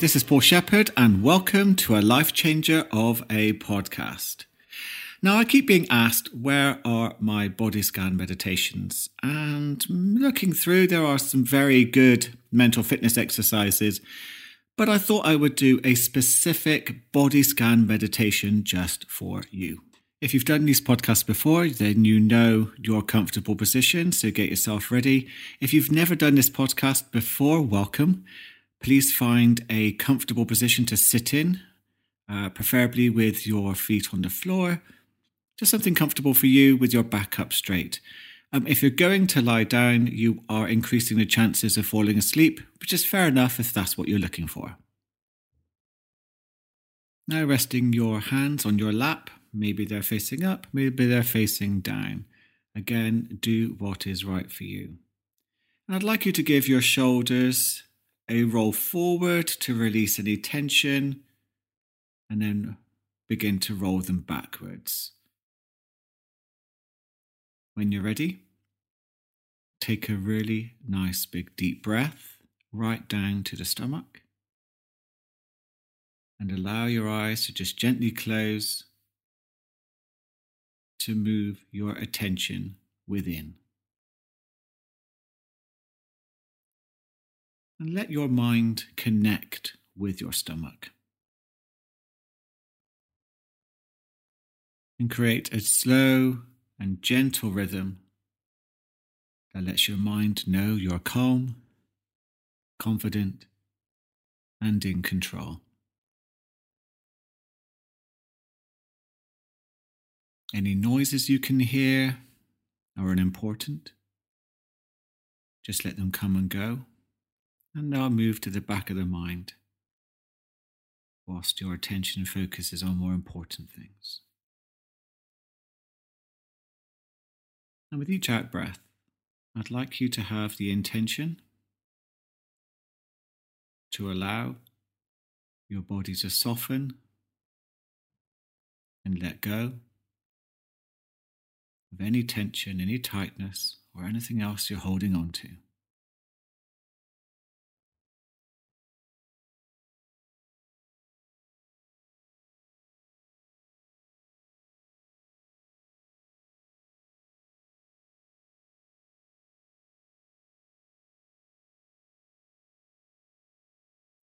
this is Paul Shepherd, and welcome to a life changer of a podcast. Now, I keep being asked, where are my body scan meditations? And looking through, there are some very good mental fitness exercises, but I thought I would do a specific body scan meditation just for you. If you've done these podcasts before, then you know your comfortable position, so get yourself ready. If you've never done this podcast before, welcome. Please find a comfortable position to sit in, uh, preferably with your feet on the floor. Just something comfortable for you with your back up straight. Um, if you're going to lie down, you are increasing the chances of falling asleep, which is fair enough if that's what you're looking for. Now, resting your hands on your lap, maybe they're facing up, maybe they're facing down. Again, do what is right for you. And I'd like you to give your shoulders a roll forward to release any tension, and then begin to roll them backwards. When you're ready, take a really nice big deep breath right down to the stomach and allow your eyes to just gently close to move your attention within. And let your mind connect with your stomach. And create a slow and gentle rhythm that lets your mind know you're calm, confident, and in control. Any noises you can hear are unimportant. Just let them come and go and now move to the back of the mind whilst your attention focuses on more important things. And with each out breath, I'd like you to have the intention to allow your body to soften and let go of any tension, any tightness, or anything else you're holding on to.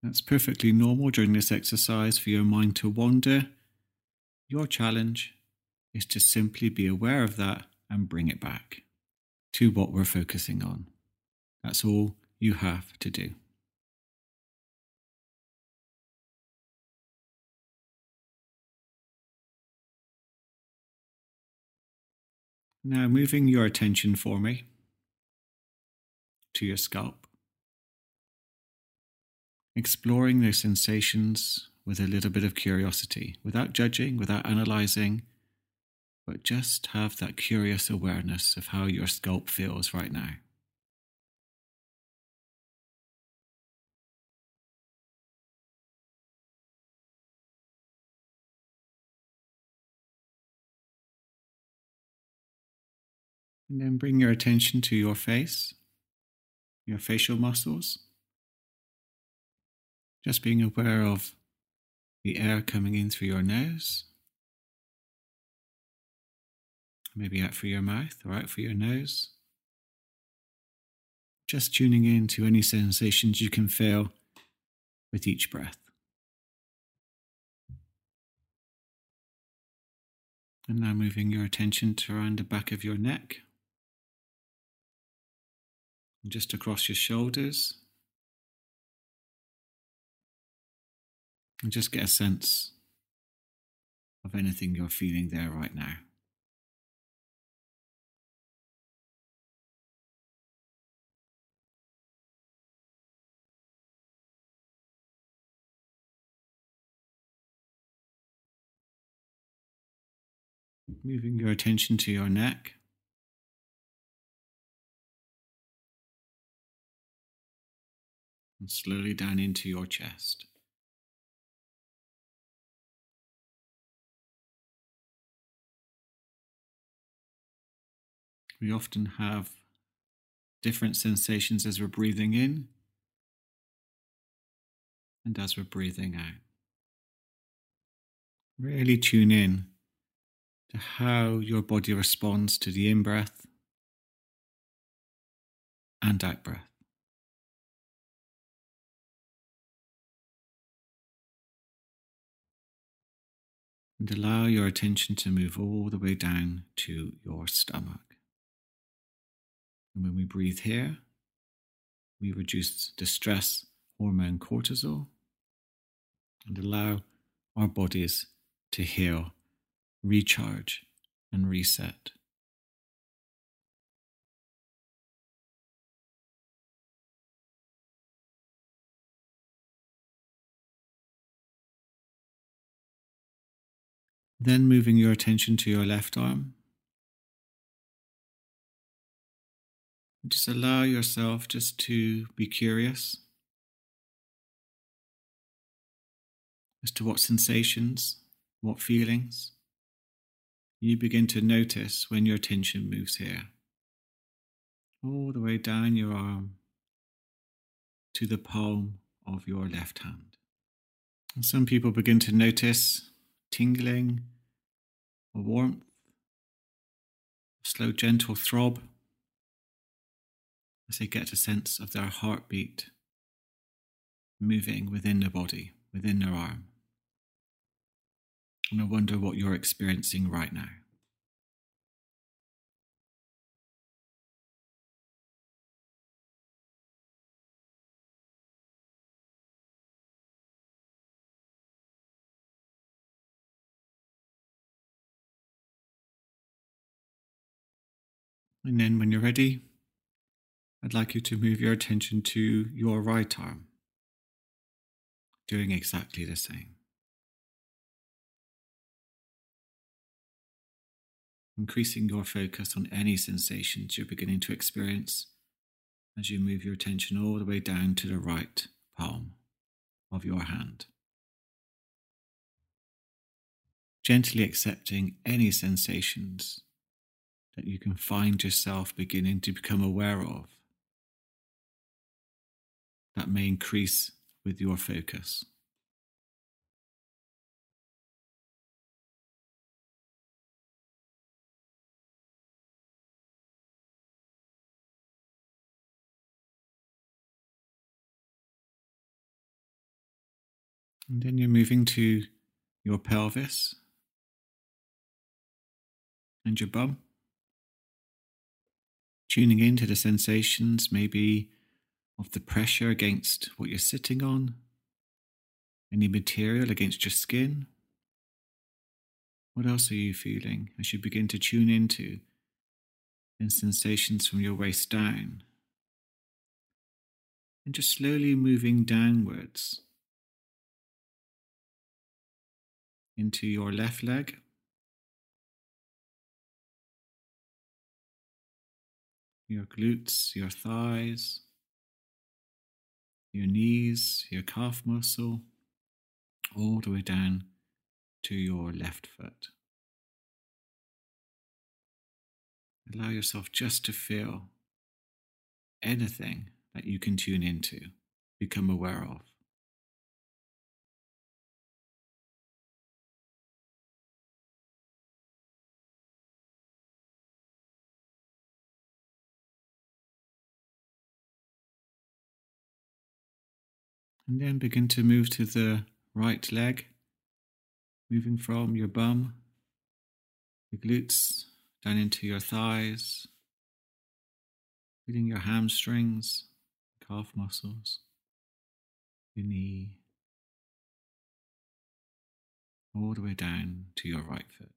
That's perfectly normal during this exercise for your mind to wander. Your challenge is to simply be aware of that and bring it back to what we're focusing on. That's all you have to do. Now, moving your attention for me to your scalp exploring those sensations with a little bit of curiosity, without judging, without analyzing, but just have that curious awareness of how your scalp feels right now. And then bring your attention to your face, your facial muscles. Just being aware of the air coming in through your nose, maybe out through your mouth or out through your nose. Just tuning in to any sensations you can feel with each breath. And now moving your attention to around the back of your neck, and just across your shoulders. And just get a sense of anything you're feeling there right now. Moving your attention to your neck. And slowly down into your chest. We often have different sensations as we're breathing in and as we're breathing out. Really tune in to how your body responds to the in breath and out breath. And allow your attention to move all the way down to your stomach. And when we breathe here, we reduce the stress hormone cortisol and allow our bodies to heal, recharge, and reset. Then moving your attention to your left arm. Just allow yourself just to be curious as to what sensations, what feelings you begin to notice when your attention moves here. All the way down your arm to the palm of your left hand. And some people begin to notice tingling, a warmth, a slow, gentle throb as they get a sense of their heartbeat moving within the body, within their arm. And I wonder what you're experiencing right now. And then when you're ready, I'd like you to move your attention to your right arm, doing exactly the same. Increasing your focus on any sensations you're beginning to experience as you move your attention all the way down to the right palm of your hand. Gently accepting any sensations that you can find yourself beginning to become aware of that may increase with your focus. And then you're moving to your pelvis and your bum tuning into the sensations, maybe of the pressure against what you're sitting on, any material against your skin. What else are you feeling as you begin to tune into the sensations from your waist down? And just slowly moving downwards into your left leg. your glutes, your thighs, your knees, your calf muscle, all the way down to your left foot. Allow yourself just to feel anything that you can tune into, become aware of. And then begin to move to the right leg, moving from your bum, your glutes, down into your thighs, feeling your hamstrings, calf muscles, your knee, all the way down to your right foot.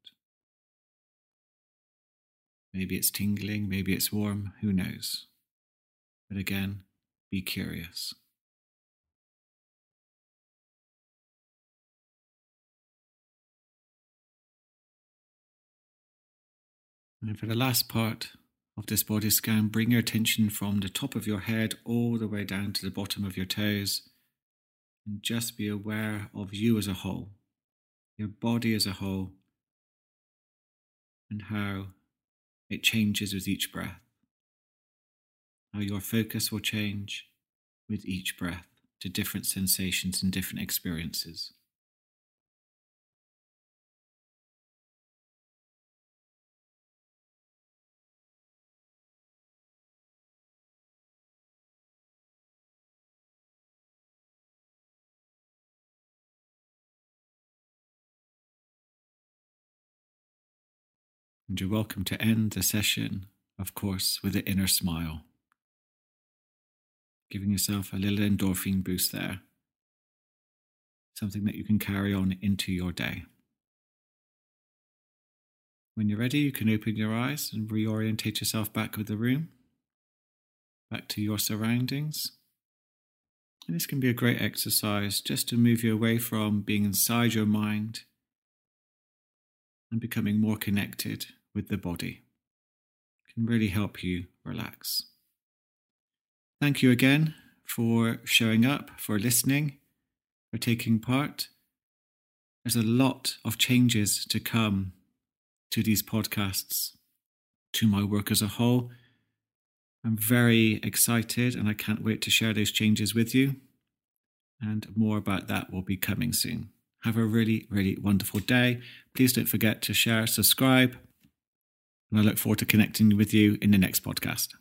Maybe it's tingling, maybe it's warm, who knows? But again, be curious. And for the last part of this body scan, bring your attention from the top of your head all the way down to the bottom of your toes. And just be aware of you as a whole, your body as a whole, and how it changes with each breath. How your focus will change with each breath to different sensations and different experiences. And you're welcome to end the session, of course, with an inner smile. Giving yourself a little endorphin boost there. Something that you can carry on into your day. When you're ready, you can open your eyes and reorientate yourself back with the room, back to your surroundings. And this can be a great exercise just to move you away from being inside your mind and becoming more connected with the body. Can really help you relax. Thank you again for showing up, for listening, for taking part. There's a lot of changes to come to these podcasts, to my work as a whole. I'm very excited and I can't wait to share those changes with you. And more about that will be coming soon. Have a really, really wonderful day. Please don't forget to share, subscribe, and I look forward to connecting with you in the next podcast.